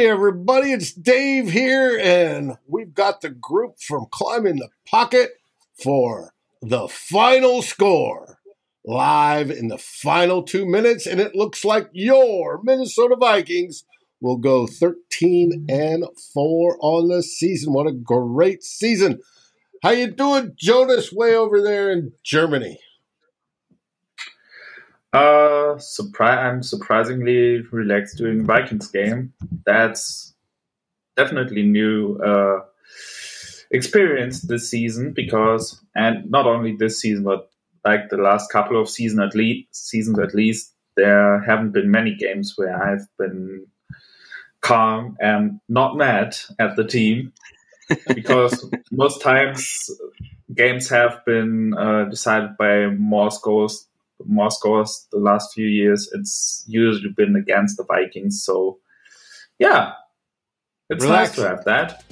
Hey, everybody, it's Dave here, and we've got the group from Climbing the Pocket for the final score live in the final two minutes, and it looks like your Minnesota Vikings will go 13 and 4 on the season. What a great season. How you doing, Jonas, way over there in Germany? Uh, surpri- I'm surprisingly relaxed during Vikings game. That's definitely new uh, experience this season because, and not only this season, but like the last couple of season at least, seasons at least, there haven't been many games where I've been calm and not mad at the team because most times games have been uh, decided by more scores more scores the last few years. It's usually been against the Vikings. So, yeah, it's Relax. nice to have that.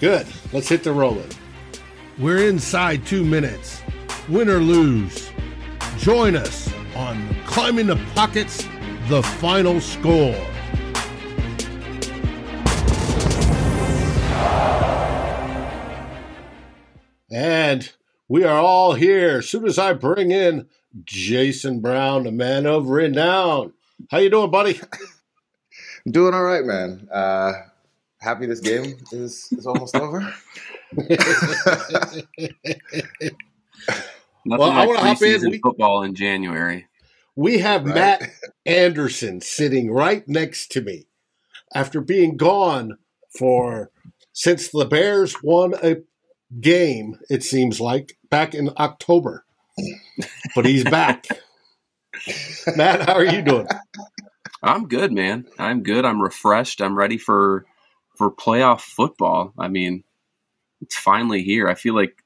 Good. Let's hit the rolling. We're inside two minutes. Win or lose. Join us on Climbing the Pockets, the final score. And we are all here. As soon as I bring in Jason Brown, the man of renown. How you doing, buddy? doing all right, man. Uh, happy this game is, is almost over. Well, like I want to hop in. We, football in January. We have right? Matt Anderson sitting right next to me after being gone for since the Bears won a game, it seems like, back in October. But he's back. Matt, how are you doing? I'm good, man. I'm good. I'm refreshed. I'm ready for for playoff football. I mean, it's finally here. I feel like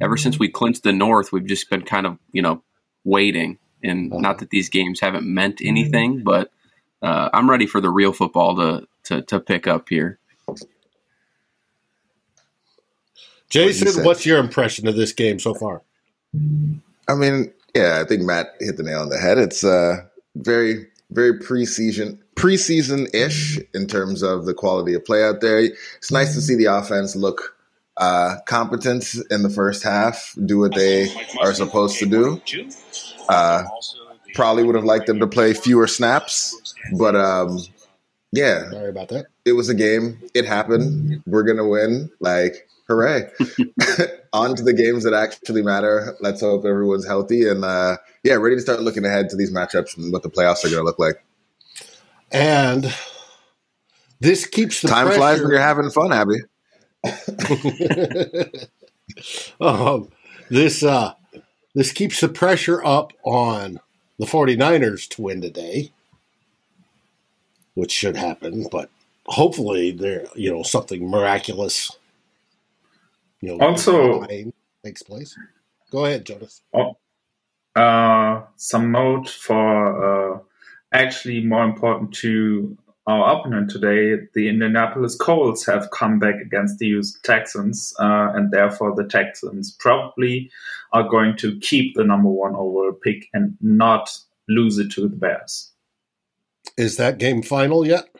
ever since we clinched the North, we've just been kind of, you know, waiting. And uh-huh. not that these games haven't meant anything, but uh, I'm ready for the real football to, to, to pick up here. Jason, what what's your impression of this game so far? I mean, yeah, I think Matt hit the nail on the head. It's uh, very, very preseason, preseason ish in terms of the quality of play out there. It's nice to see the offense look uh, competent in the first half, do what they are supposed to do. Uh, probably would have liked them to play fewer snaps, but um, yeah, sorry about that. It was a game. It happened. We're gonna win. Like hooray. On to the games that actually matter. Let's hope everyone's healthy and uh, yeah ready to start looking ahead to these matchups and what the playoffs are going to look like. And this keeps the time pressure. flies when you're having fun abby. Um, this uh, this keeps the pressure up on the 49ers to win today which should happen but hopefully there you know something miraculous you know, also takes place. Go ahead, Jonas. Oh, uh, some note for uh, actually more important to our opponent today, the Indianapolis Colts have come back against the Houston Texans, uh, and therefore the Texans probably are going to keep the number one overall pick and not lose it to the Bears. Is that game final yet?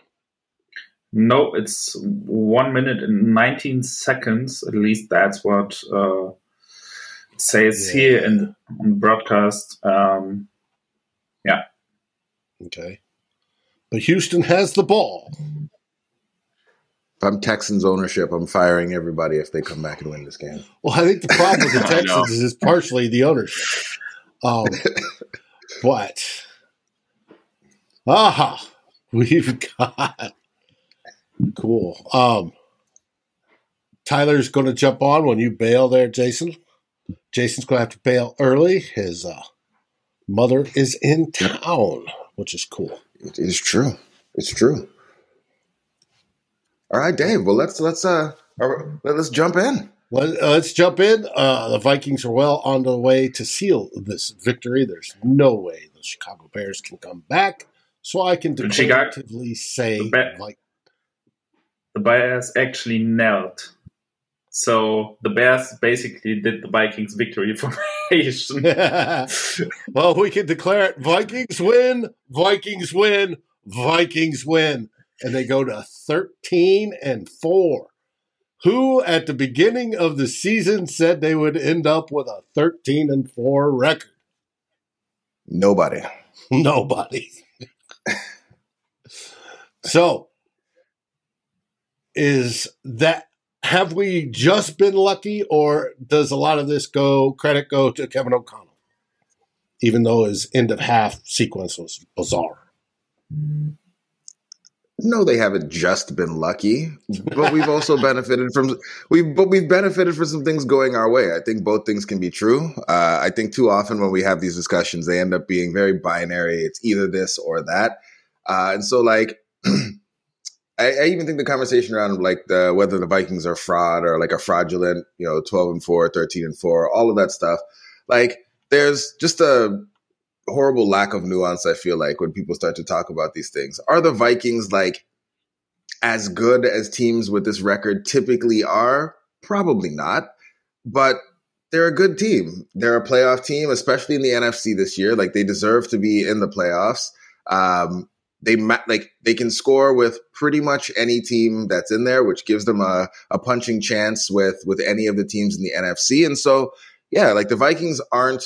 No, it's one minute and 19 seconds. At least that's what uh, it says yeah. here in the broadcast. Um, yeah. Okay. But Houston has the ball. If I'm Texans ownership, I'm firing everybody if they come back and win this game. Well, I think the problem with the Texans is partially the ownership. Um, but, aha, we've got Cool. Um, Tyler's going to jump on when you bail there, Jason. Jason's going to have to bail early. His uh, mother is in town, which is cool. It is true. It's true. All right, Dave. Well, let's let's uh let's jump in. Well, uh, let's jump in. Uh, the Vikings are well on the way to seal this victory. There's no way the Chicago Bears can come back, so I can definitively say like the Bears actually knelt. So the Bears basically did the Vikings victory formation. well, we can declare it Vikings win, Vikings win, Vikings win. and they go to 13 and 4. Who at the beginning of the season said they would end up with a 13 and 4 record? Nobody. Nobody. so, is that have we just been lucky, or does a lot of this go credit go to Kevin O'Connell, even though his end of half sequence was bizarre? No, they haven't just been lucky, but we've also benefited from we. But we've benefited from some things going our way. I think both things can be true. Uh, I think too often when we have these discussions, they end up being very binary. It's either this or that, uh, and so like. I, I, even think the conversation around like the, whether the Vikings are fraud or like a fraudulent, you know, 12 and 4, 13 and 4, all of that stuff. Like there's just a horrible lack of nuance, I feel like, when people start to talk about these things. Are the Vikings like as good as teams with this record typically are? Probably not. But they're a good team. They're a playoff team, especially in the NFC this year. Like they deserve to be in the playoffs. Um, they like they can score with pretty much any team that's in there, which gives them a, a punching chance with with any of the teams in the NFC. And so, yeah, like the Vikings aren't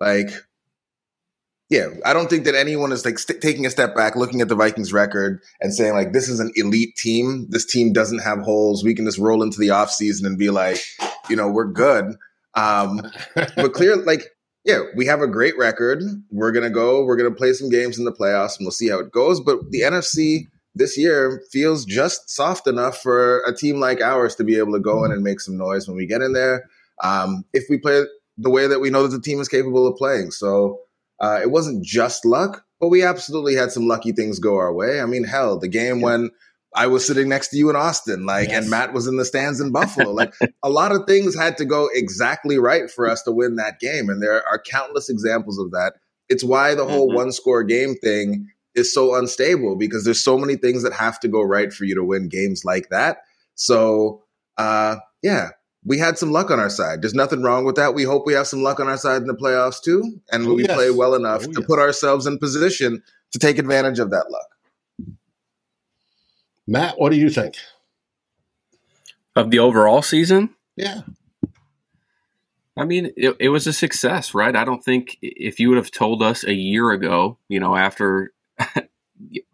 like yeah, I don't think that anyone is like st- taking a step back, looking at the Vikings record and saying like this is an elite team. This team doesn't have holes. We can just roll into the offseason and be like, you know, we're good. Um, but clear, like yeah, we have a great record. We're gonna go. We're gonna play some games in the playoffs, and we'll see how it goes. But the NFC this year feels just soft enough for a team like ours to be able to go in and make some noise when we get in there. Um, if we play the way that we know that the team is capable of playing, so uh, it wasn't just luck, but we absolutely had some lucky things go our way. I mean, hell, the game yeah. when I was sitting next to you in Austin, like, yes. and Matt was in the stands in Buffalo. like, a lot of things had to go exactly right for us to win that game. And there are countless examples of that. It's why the whole mm-hmm. one score game thing is so unstable because there's so many things that have to go right for you to win games like that. So, uh, yeah, we had some luck on our side. There's nothing wrong with that. We hope we have some luck on our side in the playoffs too. And oh, we yes. play well enough oh, to yes. put ourselves in position to take advantage of that luck. Matt, what do you think? Of the overall season? Yeah. I mean, it, it, was a success, right? I don't think if you would have told us a year ago, you know, after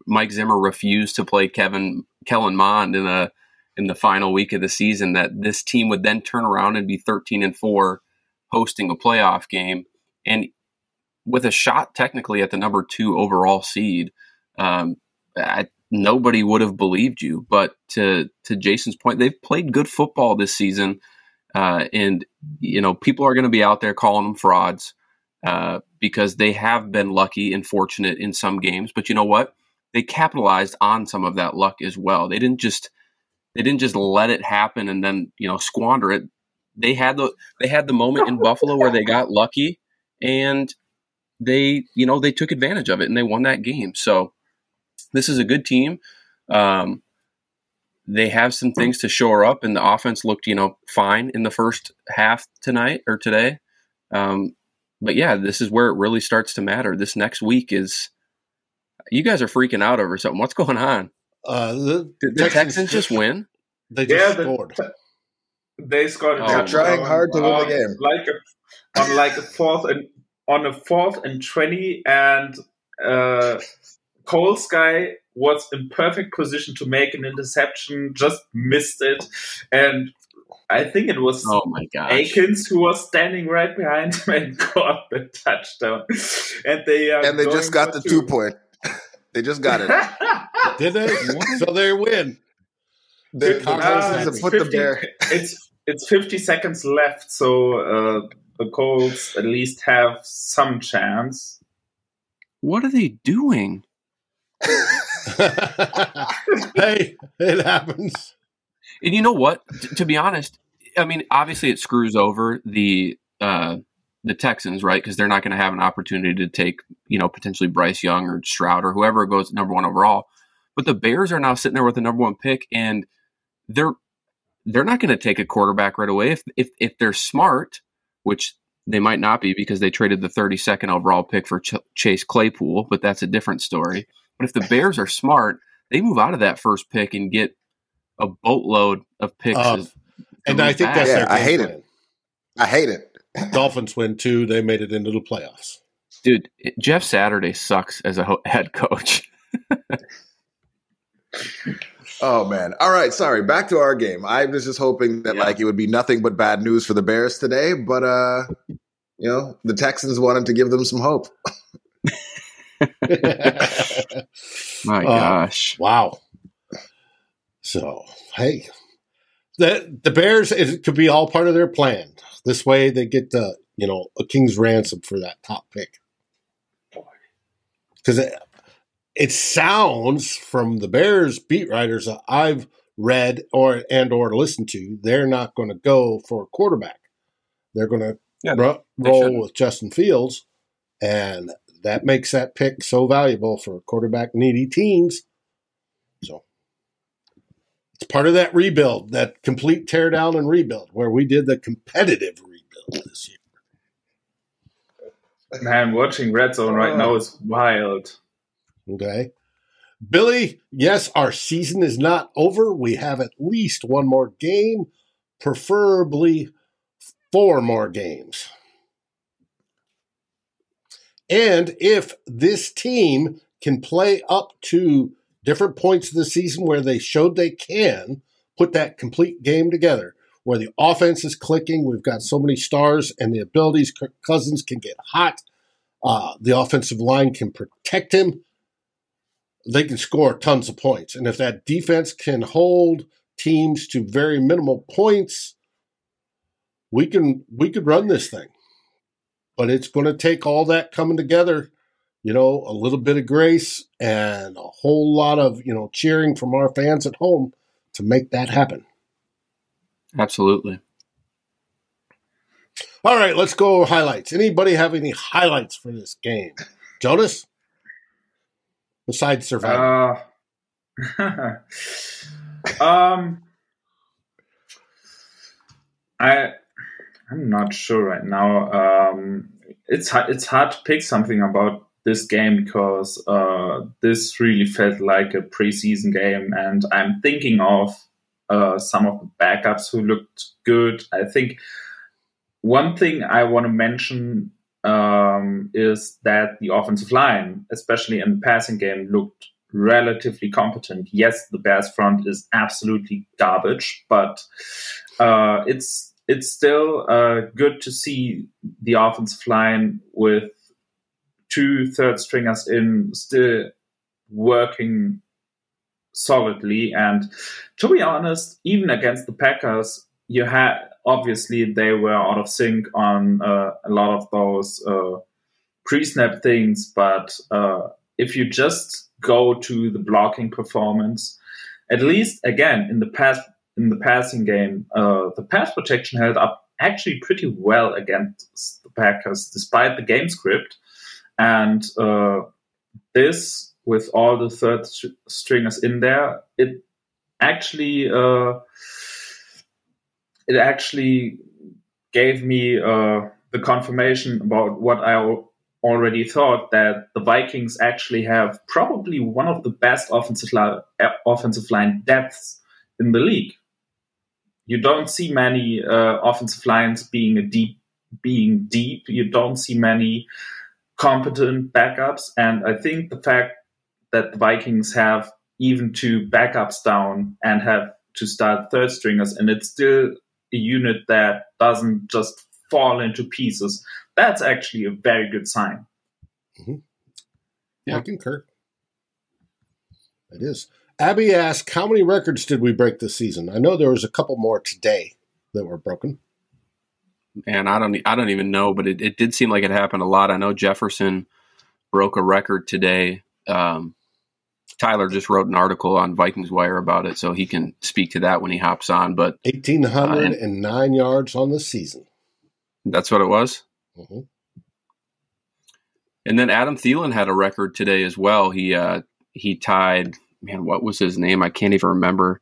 Mike Zimmer refused to play Kevin Kellen Mond in a in the final week of the season, that this team would then turn around and be thirteen and four, hosting a playoff game, and with a shot technically at the number two overall seed. Um, I, nobody would have believed you. But to to Jason's point, they've played good football this season, uh, and you know people are going to be out there calling them frauds uh, because they have been lucky and fortunate in some games. But you know what? They capitalized on some of that luck as well. They didn't just they didn't just let it happen and then you know squander it. They had the they had the moment in Buffalo where they got lucky and they you know they took advantage of it and they won that game. So this is a good team. Um, they have some things to shore up, and the offense looked, you know, fine in the first half tonight or today. Um, but yeah, this is where it really starts to matter. This next week is. You guys are freaking out over something. What's going on? Uh, the, Did the Texans, Texans just win? They just yeah, scored. The, they scored. Oh, they're trying hard to win the game. Like a, on like a fourth and on a fourth and twenty, and uh, Cole Sky was in perfect position to make an interception, just missed it, and I think it was oh my gosh. Akins who was standing right behind him and got the touchdown, and they and they just got the two, two point. they just got it. Did they? so they win. The uh, it's, 50, it's it's fifty seconds left, so uh, the Colts at least have some chance. What are they doing? hey, it happens. And you know what? T- to be honest, I mean, obviously it screws over the uh, the Texans, right? Because they're not going to have an opportunity to take, you know, potentially Bryce Young or Stroud or whoever goes number one overall. But the Bears are now sitting there with the number one pick, and they're they're not going to take a quarterback right away if if if they're smart, which they might not be because they traded the 32nd overall pick for Ch- Chase Claypool, but that's a different story. But if the Bears are smart, they move out of that first pick and get a boatload of picks. Uh, and I think back. that's Yeah, their I game hate it. I hate it. Dolphins win two. They made it into the playoffs. dude. Jeff Saturday sucks as a ho- head coach. Oh man. All right, sorry. Back to our game. I was just hoping that Yeah. like it would be nothing but bad news for the Bears today, but uh you know, the Texans wanted to give them some hope. My Uh, gosh, Wow. So hey, the the Bears it could be all part of their plan. This way they get the you know a king's ransom for that top pick. Because it, it sounds from the Bears beat writers that I've read or and or listened to, they're not going to go for a quarterback. They're going to Yeah, ro- roll shouldn't. with Justin Fields, and that makes that pick so valuable for quarterback needy teams. So it's part of that rebuild, that complete teardown and rebuild, where we did the competitive rebuild this year. Man, watching Red Zone right now uh. is wild. Okay. Billy, yes, our season is not over. We have at least one more game, preferably four more games. And if this team can play up to different points of the season where they showed they can put that complete game together, where the offense is clicking, we've got so many stars and the abilities, Cousins can get hot, uh, the offensive line can protect him they can score tons of points. And if that defense can hold teams to very minimal points, we can we could run this thing. But it's going to take all that coming together, you know, a little bit of grace and a whole lot of, you know, cheering from our fans at home to make that happen. absolutely. All right, let's go highlights. Anybody have any highlights for this game? Jonas? Besides surviving. Uh, um, I I'm not sure right now. Um, it's it's hard to pick something about this game because uh, this really felt like a preseason game, and I'm thinking of uh, some of the backups who looked good. I think one thing I want to mention um, is that the offensive line, especially in the passing game, looked relatively competent. Yes, the Bears front is absolutely garbage, but uh, it's it's still uh, good to see the offense line with two third stringers in still working solidly. And to be honest, even against the Packers, you had obviously they were out of sync on uh, a lot of those uh, pre-snap things. But uh, if you just go to the blocking performance, at least again in the pass in the passing game, uh, the pass protection held up actually pretty well against the Packers, despite the game script. And uh, this, with all the third st- stringers in there, it actually uh, it actually gave me uh, the confirmation about what I al- already thought that the Vikings actually have probably one of the best offensive line, offensive line depths in the league. You don't see many uh, offensive lines being a deep being deep. You don't see many competent backups, and I think the fact that the Vikings have even two backups down and have to start third stringers, and it's still a unit that doesn't just fall into pieces. That's actually a very good sign. Yeah. I concur. It is. Abby asked, "How many records did we break this season?" I know there was a couple more today that were broken. And I don't, I don't even know, but it, it did seem like it happened a lot. I know Jefferson broke a record today. Um, Tyler just wrote an article on Vikings Wire about it, so he can speak to that when he hops on. But Eighteen hundred and nine yards on the season. that's what it was. Mhm. And then Adam Thielen had a record today as well. He uh, he tied man, what was his name? I can't even remember.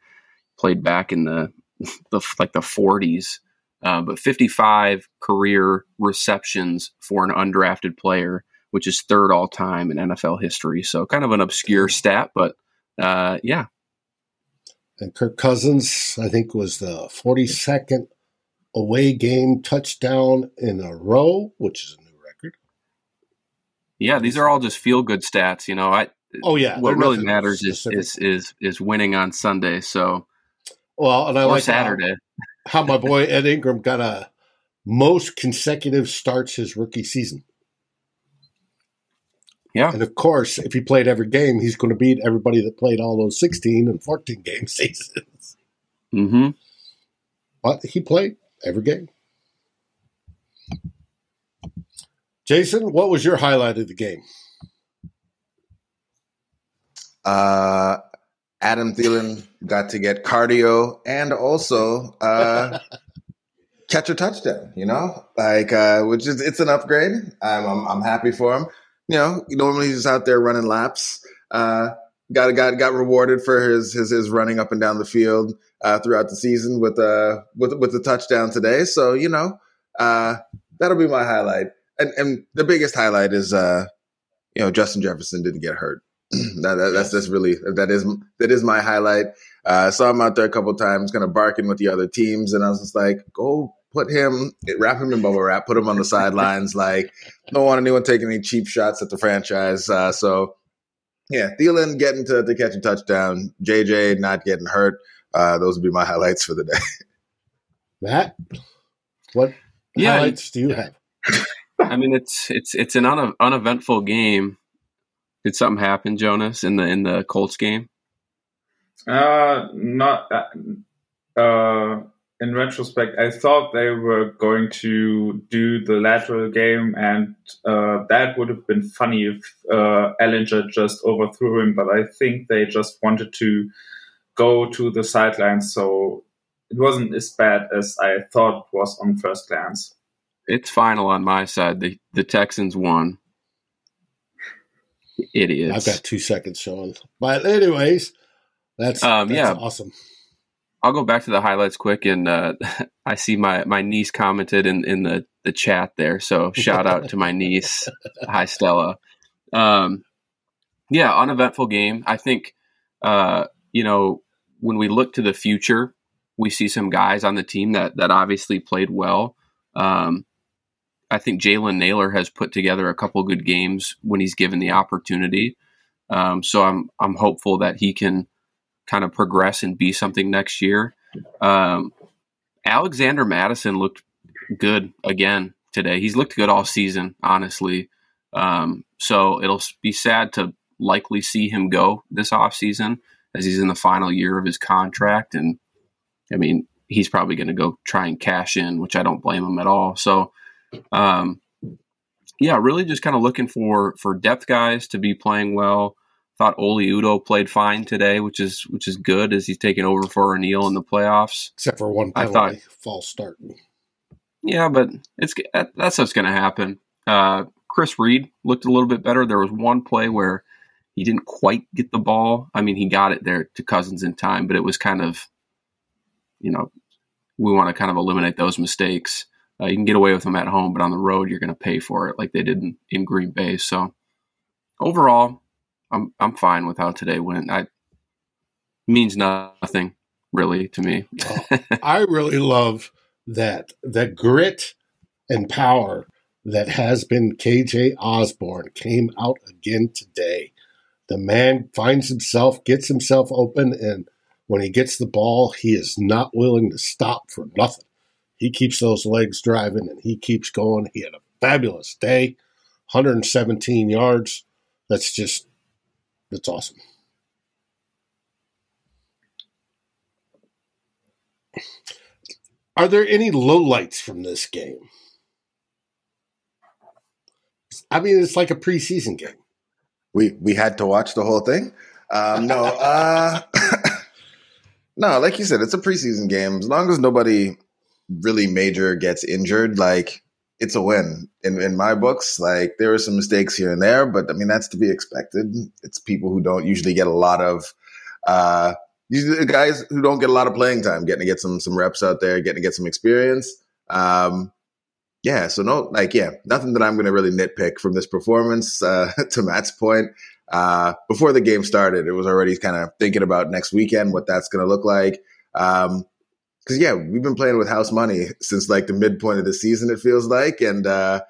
Played back in the the like the 40s, uh, but 55 career receptions for an undrafted player, which is third all time in NFL history. So kind of an obscure stat, but uh, yeah. And Kirk Cousins, I think, was the 42nd away game touchdown in a row, which is a new record. Yeah, these are all just feel good stats. You know, I. Oh yeah, what really matters is, is is is winning on Sunday. So, well, and I like Saturday. How, how my boy Ed Ingram got a most consecutive starts his rookie season. Yeah. And of course, if he played every game, he's going to beat everybody that played all those 16 and 14 game seasons. Mm-hmm. But he played every game. Jason, what was your highlight of the game? Uh, Adam Thielen got to get cardio and also uh, catch a touchdown. You know, like uh, which is it's an upgrade. I'm, I'm, I'm happy for him. You know, normally he's out there running laps. Uh, got got got rewarded for his his his running up and down the field uh, throughout the season with a with with the touchdown today. So you know, uh, that'll be my highlight. And and the biggest highlight is uh, you know Justin Jefferson didn't get hurt. that, that, that's that's really that is that is my highlight. Uh, saw him out there a couple times, kind of barking with the other teams, and I was just like, "Go put him, wrap him in bubble wrap, put him on the sidelines. Like, don't want anyone taking any cheap shots at the franchise. Uh, so, yeah, Thielen getting to, to catch a touchdown, JJ not getting hurt. Uh, those would be my highlights for the day. Matt, what yeah, highlights do you have? I mean, it's it's it's an un- uneventful game. Did something happen, Jonas, in the in the Colts game? Uh, not. Uh, uh in retrospect, I thought they were going to do the lateral game, and uh, that would have been funny if uh, Ehlinger just overthrew him. But I think they just wanted to go to the sidelines, so it wasn't as bad as I thought it was on first glance. It's final on my side. The the Texans won. Idiots. I've got two seconds Sean. But anyways, that's, um, that's yeah. awesome. I'll go back to the highlights quick, and uh, I see my my niece commented in in the the chat there. So shout out to my niece. Hi, Stella. Um, yeah, uneventful game. I think uh, you know when we look to the future, we see some guys on the team that that obviously played well. Um, I think Jalen Nailor has put together a couple good games when he's given the opportunity. Um, so I'm I'm hopeful that he can kind of progress and be something next year. Um, Alexander Mattison looked good again today. He's looked good all season, honestly. Um, so it'll be sad to likely see him go this offseason as he's in the final year of his contract. And I mean, he's probably going to go try and cash in, which I don't blame him at all. So, um, yeah, really just kind of looking for for depth guys to be playing well. Thought Oli Udoh played fine today, which is which is good as he's taking over for O'Neill in the playoffs. Except for one penalty, I thought, false start. Yeah, but it's that's what's going to happen. Uh, Chris Reed looked a little bit better. There was one play where he didn't quite get the ball. I mean, he got it there to Cousins in time, but it was kind of, you know, we want to kind of eliminate those mistakes. Uh, you can get away with them at home, but on the road, you're going to pay for it like they did in, in Green Bay. So overall, I'm I'm fine with how today went. I means nothing really to me. I really love that that grit and power that has been KJ Osborn came out again today. The man finds himself, gets himself open, and when he gets the ball, he is not willing to stop for nothing. He keeps those legs driving and he keeps going. He had a fabulous day, 117 yards. That's just that's awesome. Are there any lowlights from this game? I mean, it's like a preseason game. We we had to watch the whole thing. Um, no, uh, no, like you said, it's a preseason game. As long as nobody really major gets injured, like it's a win in, in my books. Like there were some mistakes here and there, but I mean that's to be expected. It's people who don't usually get a lot of uh guys who don't get a lot of playing time, getting to get some some reps out there, getting to get some experience. Um yeah, so no like yeah, nothing that I'm gonna really nitpick from this performance. Uh to Matt's point. uh, before the game started, it was already kind of thinking about next weekend, what that's going to look like. Um, Cause yeah, we've been playing with house money since like the midpoint of the season, it feels like. And, uh,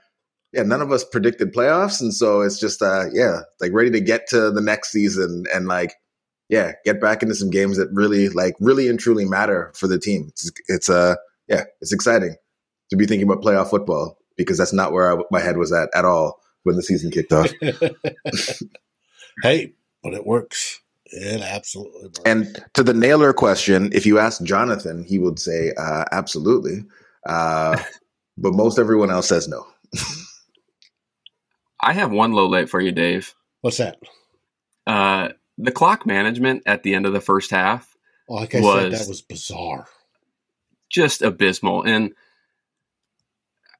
yeah, none of us predicted playoffs. And so it's just, uh, yeah, like ready to get to the next season and like, yeah, get back into some games that really, like, really and truly matter for the team. It's, it's uh, yeah, it's exciting to be thinking about playoff football because that's not where I, my head was at at all when the season kicked off. hey, but it works. It absolutely works. And to the Nailor question, if you ask Jonathan, he would say uh, absolutely. Uh, but most everyone else says no. I have one low light for you, Dave. What's that? Uh, the clock management at the end of the first half. Like I said, that was bizarre. Just abysmal. And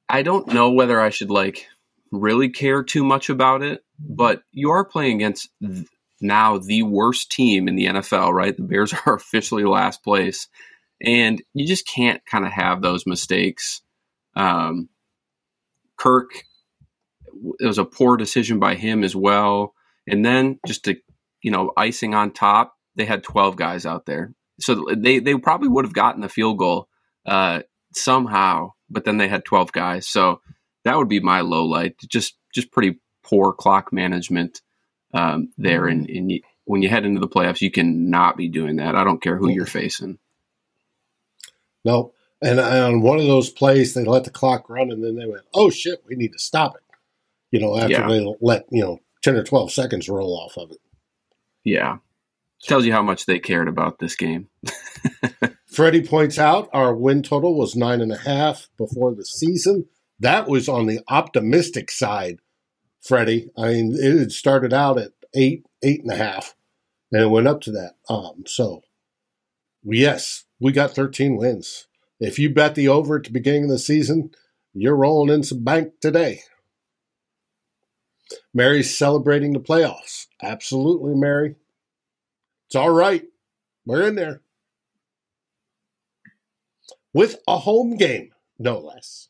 I don't know whether I should like really care too much about it, but you are playing against th- now the worst team in the NFL, right? The Bears are officially last place. And you just can't kind of have those mistakes. Um, Kirk, it was a poor decision by him as well. And then just to, you know, icing on top, they had 12 guys out there. So they, they probably would have gotten the field goal uh, somehow, but then they had 12 guys. So that would be my low light. Just, just pretty poor clock management um, there. And, mm-hmm. and you, when you head into the playoffs, you cannot be doing that. I don't care who you're facing. No. And on one of those plays, they let the clock run, and then they went, "Oh shit, we need to stop it." You know, after yeah. they let you know ten or twelve seconds roll off of it. Yeah, tells you how much they cared about this game. Freddie points out our win total was nine and a half before the season. That was on the optimistic side Freddie. I mean, it started out at eight, eight and a half, and it went up to that. Um, so, yes, we got 13 wins. If you bet the over at the beginning of the season, you're rolling in some bank today. Mary's celebrating the playoffs. Absolutely, Mary. It's all right. We're in there. With a home game, no less.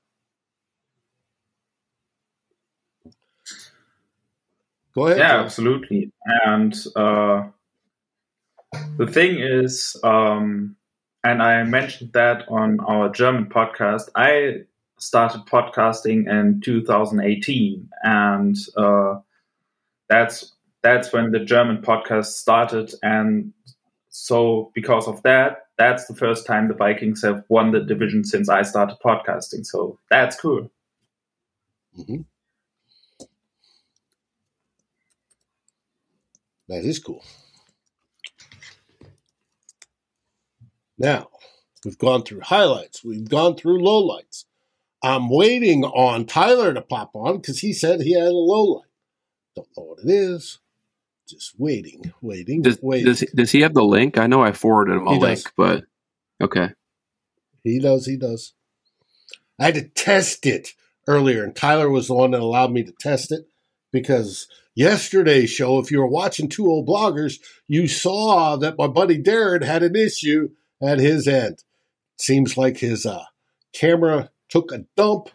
Go ahead. Yeah, John. absolutely. And uh, the thing is, um, and I mentioned that on our German podcast. I started podcasting in 2018, and uh, that's that's when the German podcast started. And so, because of that, that's the first time the Vikings have won the division since I started podcasting. So that's cool. Mm-hmm. That is cool. Now, we've gone through highlights, we've gone through lowlights. I'm waiting on Tyler to pop on because he said he had a low light. Don't know what it is. Just waiting, waiting, does, waiting. Does, does he have the link? I know I forwarded him a he link, does. but okay. He does, he does. I had to test it earlier, and Tyler was the one that allowed me to test it because yesterday's show, if you were watching two old bloggers, you saw that my buddy Darren had an issue at his end. Seems like his uh, camera took a dump,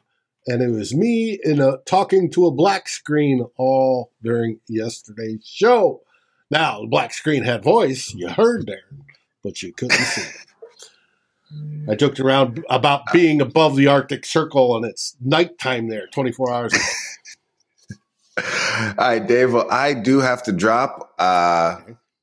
and it was me in a, talking to a black screen all during yesterday's show. Now, the black screen had voice, you heard Darren, but you couldn't see it. I joked around about being above the Arctic Circle and it's nighttime there, 24 hours ago. All right, Dave. Well, I do have to drop. Uh,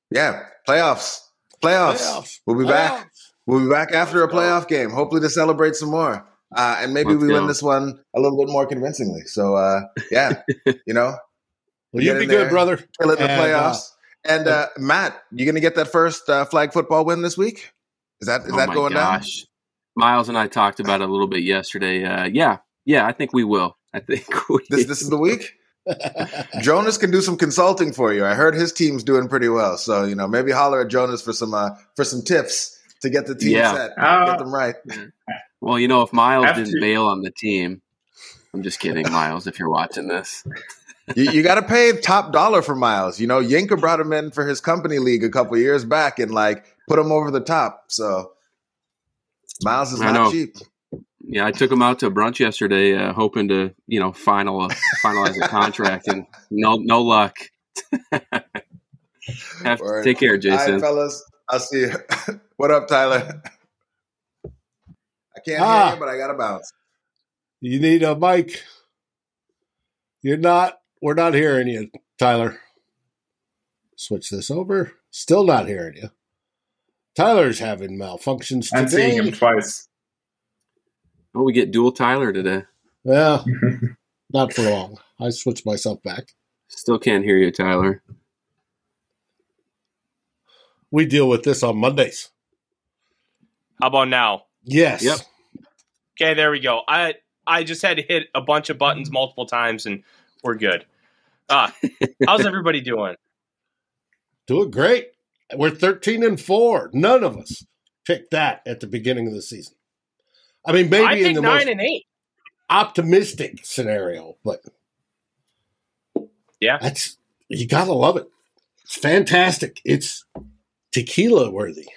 yeah, playoffs. Playoffs. playoffs. We'll be playoffs. back. We'll be back after a playoff game, hopefully to celebrate some more. Uh, and maybe Let's we go. win this one a little bit more convincingly. So, uh, yeah, you know. well, you be good, brother. Kill it in the uh, playoffs. and uh, Matt, you going to get that first uh, flag football win this week? Is that is oh that going gosh. down? Miles and I talked about it a little bit yesterday. Uh, yeah, yeah, I think we will. I think we this this is the week. Jonas can do some consulting for you. I heard his team's doing pretty well, so you know maybe holler at Jonas for some uh, for some tips to get the team yeah. set, uh, get them right. Well, you know, if Miles didn't to. bail on the team, I'm just kidding, Miles. If you're watching this, you, you got to pay top dollar for Miles. You know, Yinka brought him in for his company league a couple years back and like put him over the top. So Miles is not cheap yeah, I took him out to brunch yesterday, uh, hoping to you know final finalize a contract, and no no luck. Have to take care, Jason. All right, fellas. I'll see you. what up, Tyler? I can't Ah. hear you, but I got to bounce. You need a mic. You're not. We're not hearing you, Tyler. Switch this over. Still not hearing you. Tyler's having malfunctions I'm seeing him twice. Oh, we get dual Tyler today. Yeah, not for long. I switched myself back. Still can't hear you, Tyler. We deal with this on Mondays. How about now? Yes. Yep. Okay, there we go. I I just had to hit a bunch of buttons multiple times, and we're good. Ah, how's everybody doing? Doing great. We're 13 and 4. None of us picked that at the beginning of the season. I mean, maybe I in the nine most and eight. optimistic scenario, but Yeah. that's you gotta love it. It's fantastic. It's tequila worthy.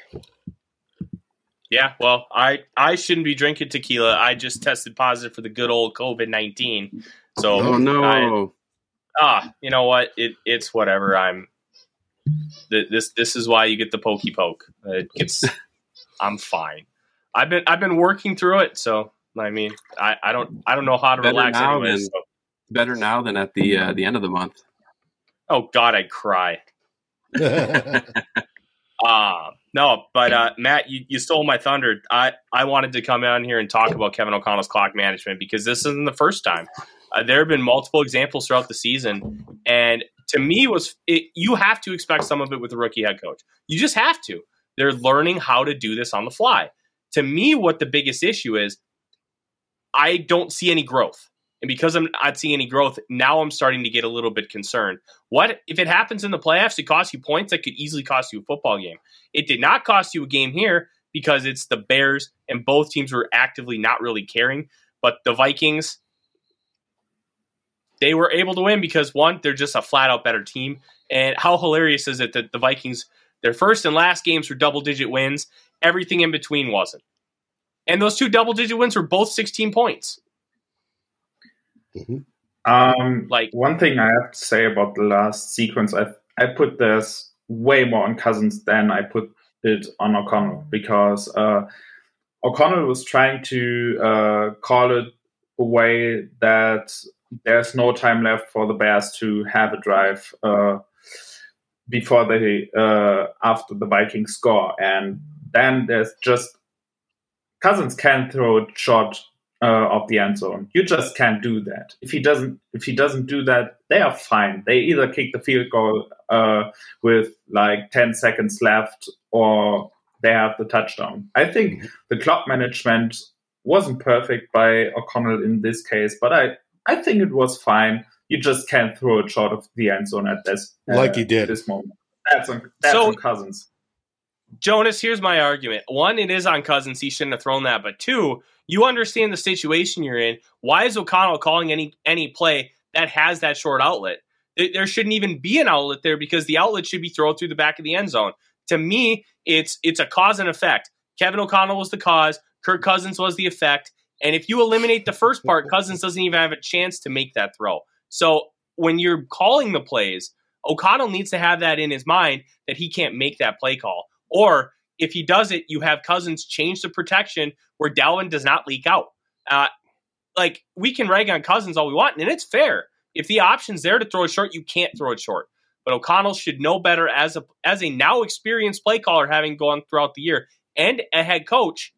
Yeah, well, I I shouldn't be drinking tequila. I just tested positive for the good old COVID nineteen. So Oh no! ah, you know what? It it's whatever. I'm th- this this is why you get the pokey poke. It gets I'm fine. I've been I've been working through it, so I mean, I, I don't I don't know how to Better relax now anyway. than- So. Better now than at the uh, the end of the month. Oh God, I'd cry. Uh, no, but uh, Matt, you, you stole my thunder. I, I wanted to come on here and talk about Kevin O'Connell's clock management because this isn't the first time. Uh, there have been multiple examples throughout the season, and to me, was it, you have to expect some of it with a rookie head coach. You just have to. They're learning how to do this on the fly. To me, what the biggest issue is, I don't see any growth. And because I'm not seeing any growth, now I'm starting to get a little bit concerned. What if it happens in the playoffs? It costs you points that could easily cost you a football game. It did not cost you a game here because it's the Bears and both teams were actively not really caring. But the Vikings, they were able to win because one, they're just a flat out better team. And how hilarious is it that the Vikings, their first and last games were double digit wins, everything in between wasn't. And those two double digit wins were both 16 points. Um, Like- one thing I have to say about the last sequence, I I put this way more on Cousins than I put it on O'Connell because uh, O'Connell was trying to uh, call it a way that there's no time left for the Bears to have a drive uh, before they uh, after the Vikings score, and then there's just Cousins can throw a shot uh, of the end zone. You just can't do that. If he doesn't, if he doesn't do that, they are fine. They either kick the field goal uh, with like ten seconds left, or they have the touchdown. I think the clock management wasn't perfect by O'Connell in this case, but I I think it was fine. You just can't throw a shot of the end zone at this uh, Like he did. this moment. That's on that's So- on Cousins. Jonas, here's my argument. One, it is on Cousins. He shouldn't have thrown that. But two, you understand the situation you're in. Why is O'Connell calling any any play that has that short outlet? There, there shouldn't even be an outlet there because the outlet should be thrown through the back of the end zone. To me, it's it's a cause and effect. Kevin O'Connell was the cause. Kirk Cousins was the effect. And if you eliminate the first part, Cousins doesn't even have a chance to make that throw. So when you're calling the plays, O'Connell needs to have that in his mind that he can't make that play call. Or if he does it, you have Cousins change the protection where Dalvin does not leak out. Uh, like we can rag on Cousins all we want, and it's fair. If the option's there to throw it short, you can't throw it short. But O'Connell should know better as a as a now experienced play caller, having gone throughout the year, and a head coach.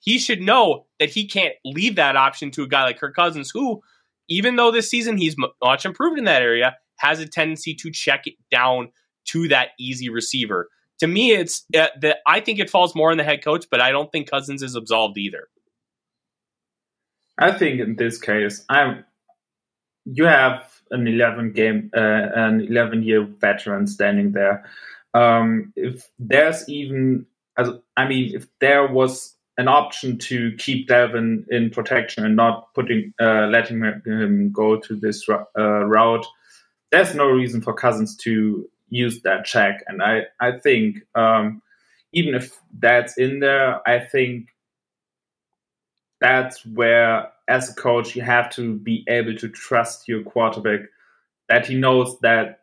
He should know that he can't leave that option to a guy like Kirk Cousins, who, even though this season he's much improved in that area, has a tendency to check it down to that easy receiver to me, it's uh, that I think it falls more on the head coach, but I don't think Cousins is absolved either. I think in this case, I'm. You have an eleven game, uh, an eleven year veteran standing there. Um, if there's even, as I mean, if there was an option to keep Devin in protection and not putting, uh, letting him go to this uh, route, there's no reason for Cousins to use that check. And I, I think um, even if that's in there, I think that's where, as a coach, you have to be able to trust your quarterback that he knows that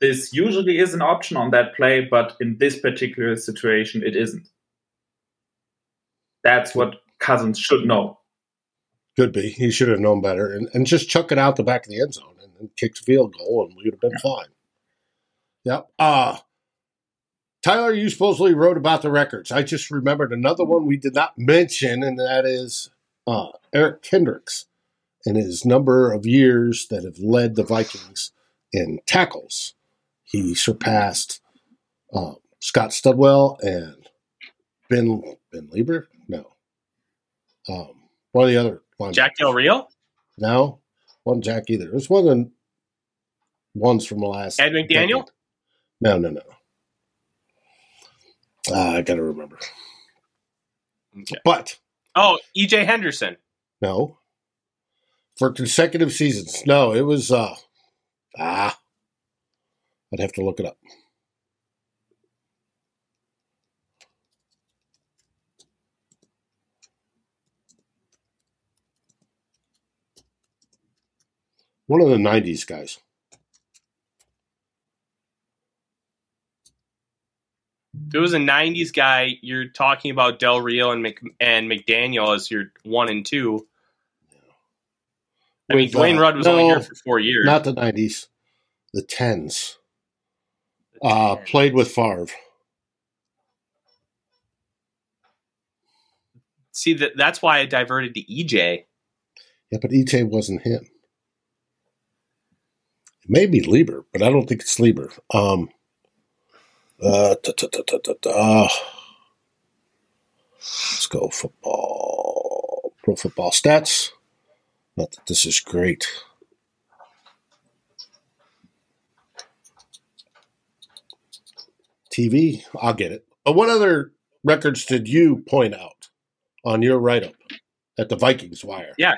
this usually is an option on that play, but in this particular situation, it isn't. That's what Cousins should know. Could be. He should have known better and, and just chuck it out the back of the end zone and, and kick the field goal, and we would have been fine. Yep. Uh, Tyler, you supposedly wrote about the records. I just remembered another one we did not mention, and that is uh, Eric Kendricks and his number of years that have led the Vikings in tackles. He surpassed uh, Scott Studwell and Ben Ben Leber. Um, one of the other one. Jack Del Rio. No, wasn't Jack either. It was one of the ones from the last. Ed McDaniel. decade. No, no, no. Uh, I gotta remember. Okay. But Oh, EJ Henderson. no, for consecutive seasons. No, it was. uh Ah, I'd have to look it up. One of the '90s guys. If it was a '90s guy, you're talking about Del Rio and Mc, and McDaniel as your one and two. I mean, Dwayne uh, Rudd was no, only here for four years. Not the '90s, the tens. The Uh, played with Favre. See, that that's why I diverted to EJ. Yeah, but EJ wasn't him. It may Leber, but I don't think it's Leber. Um, uh. Let's go football. Pro football stats. Not that this is great. TV, I'll get it. But what other records did you point out on your write up at the Vikings Wire? Yeah.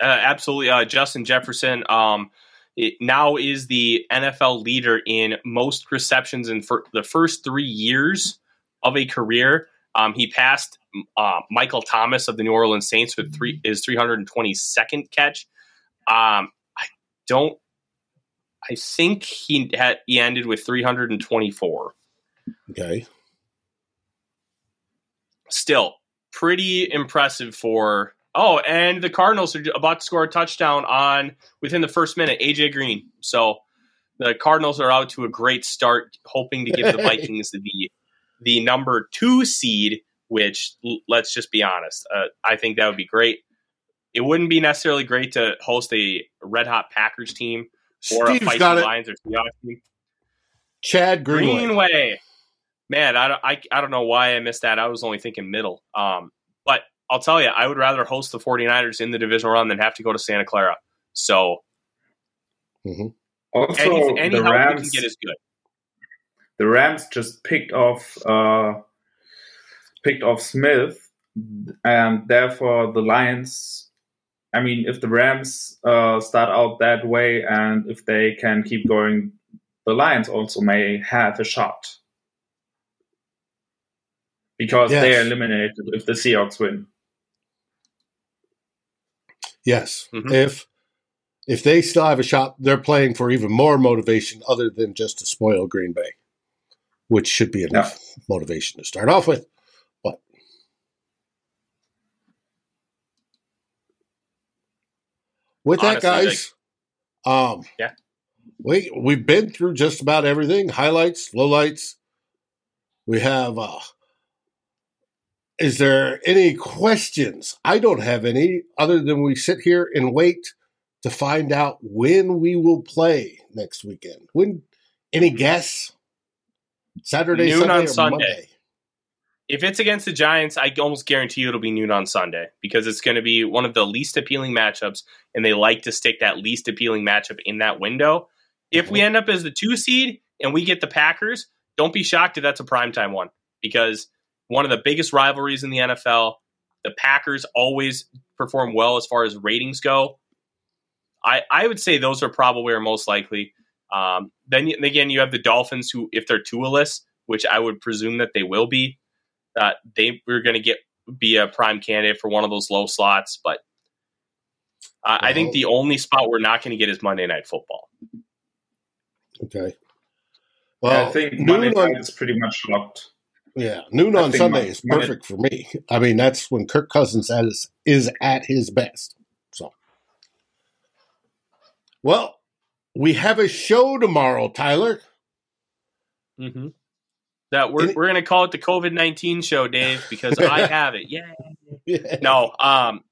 Uh, absolutely. Uh, Justin Jefferson um, it now is the NFL leader in most receptions in the first three years of a career. Um, he passed uh, Michael Thomas of the New Orleans Saints with three his 322nd catch. Um, I don't. I think he had he ended with 324. Okay. still pretty impressive for oh and the cardinals are about to score a touchdown on within the first minute aj green so the cardinals are out to a great start hoping to give the vikings the the number two seed which let's just be honest uh, i think that would be great it wouldn't be necessarily great to host a red hot packers team or Steve's a feisty got it. lions or seahawks team Chad Greenway. Greenway. Man, I don't, I, I don't know why I missed that. I was only thinking middle. Um, I'll tell you, I would rather host the 49ers in the divisional round than have to go to Santa Clara. So Also, any, any the help we can Rams, get is good. the Rams just picked off uh, picked off Smith, and therefore the Lions. I mean, if the Rams uh, start out that way, and if they can keep going, the Lions also may have a shot because they are eliminated if the Seahawks win. Yes. Mhm. If if they still have a shot, they're playing for even more motivation other than just to spoil Green Bay, which should be enough motivation to start off with. But with that, Honestly, guys, um, Yeah. we we've been through just about everything: highlights, lowlights. We have. uh Is there any questions? I don't have any, other than we sit here and wait to find out when we will play next weekend. When? Any mm-hmm. guess? Saturday, Noon Sunday, on or Sunday. Monday? If it's against the Giants, I almost guarantee you it'll be noon on Sunday because it's going to be one of the least appealing matchups, and they like to stick that least appealing matchup in that window. If we mm-hmm. end up as the two seed and we get the Packers, don't be shocked if that's a primetime one because one of the biggest rivalries in the NFL, the Packers always perform well as far as ratings go. I, I would say those are probably are most likely. Um, then again, you have the Dolphins, who, if they're Tua-less, which I would presume that they will be, uh, they we're going to get be a prime candidate for one of those low slots. But uh, I think the only spot we're not going to get is Monday Night Football. Okay. Well, I think Monday night is pretty much locked. Yeah, noon on Sunday is perfect for me. I mean, that's when Kirk Cousins is, is at his best. So, well, we have a show tomorrow, Tyler. Mm-hmm. That we're, we're going to call it the COVID nineteen show, Dave, because I have it. Yeah. yeah. No. Um.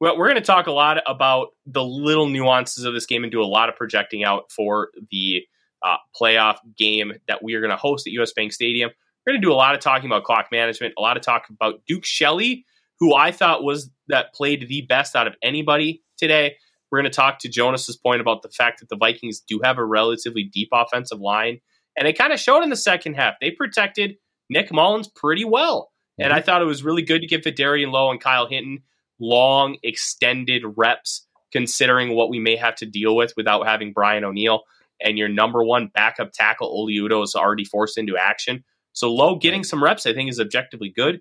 Well, we're going to talk a lot about the little nuances of this game and do a lot of projecting out for the uh, playoff game that we are going to host at US Bank Stadium. We're going to do a lot of talking about clock management, a lot of talk about Duke Shelley, who I thought was that played the best out of anybody today. We're going to talk to Jonas's point about the fact that the Vikings do have a relatively deep offensive line, and it kind of showed in the second half. They protected Nick Mullens pretty well, and I thought it was really good to give Vederian Lowe and Kyle Hinton long, extended reps, considering what we may have to deal with without having Brian O'Neill and your number one backup tackle Oli Udoh is already forced into action. So Lowe getting some reps, I think, is objectively good.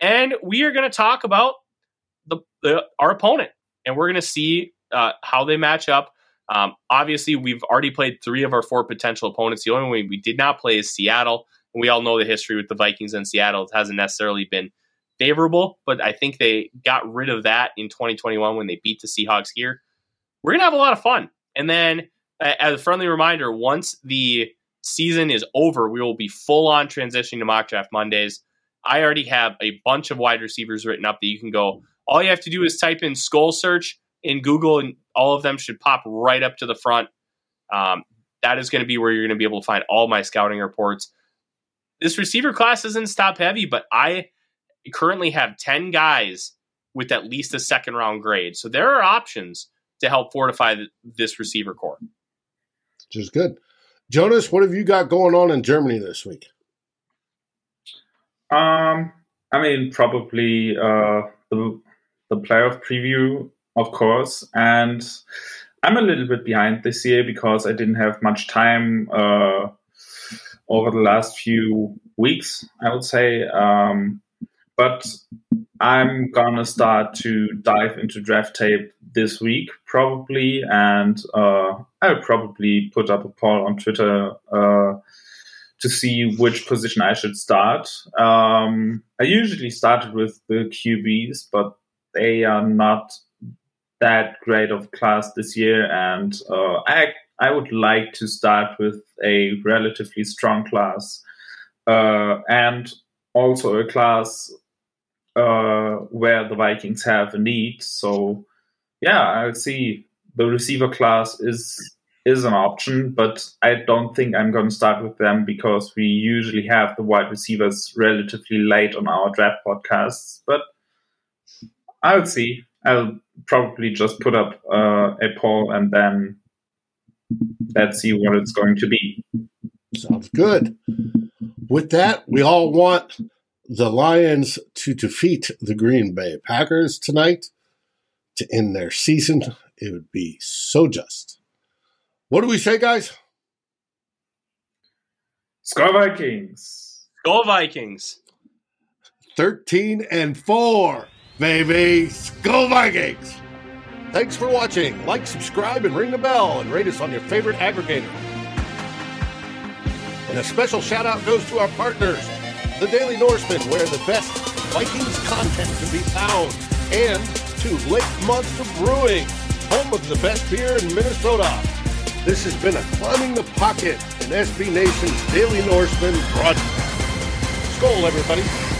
And we are going to talk about the, the, our opponent, and we're going to see uh, how they match up. Um, obviously, we've already played three of our four potential opponents. The only one we did not play is Seattle. And we all know the history with the Vikings and Seattle. It hasn't necessarily been favorable, but I think they got rid of that in 2021 when they beat the Seahawks here. We're going to have a lot of fun. And then as a friendly reminder, once the season is over, we will be full on transitioning to mock draft Mondays. I already have a bunch of wide receivers written up that you can go. All you have to do is type in skull search in Google, and all of them should pop right up to the front. Um, that is going to be where you're going to be able to find all my scouting reports. This receiver class isn't top heavy, but I currently have 10 guys with at least a second round grade. So there are options to help fortify this receiver corps which is good. Jonas, what have you got going on in Germany this week? Um, I mean, probably uh, the the playoff preview, of course, and I'm a little bit behind this year because I didn't have much time uh, over the last few weeks. I would say, um, but I'm gonna start to dive into draft tape this week, probably, and uh, I'll probably put up a poll on Twitter uh, to see which position I should start. Um, I usually started with the QBs, but they are not that great of class this year, and uh, I I would like to start with a relatively strong class uh, and also a class uh, where the Vikings have a need. So yeah, I would see the receiver class is is an option, but I don't think I'm going to start with them because we usually have the wide receivers relatively late on our draft podcasts. But I'll see. I'll probably just put up uh, a poll and then let's see what it's going to be. Sounds good. With that, we all want the Lions to defeat the Green Bay Packers tonight to end their season. It would be so just. What do we say, guys? Skol Vikings. Skol Vikings. 13 and 4, baby. Skol Vikings. Thanks for watching. Like, subscribe, and ring the bell, and rate us on your favorite aggregator. And a special shout out goes to our partners, the Daily Norseman, where the best Vikings content can be found, and to Lake Monster Brewing, home of the best beer in Minnesota. This has been a Climbing the Pocket and SB Nation's Daily Norseman broadcast. Skol, everybody.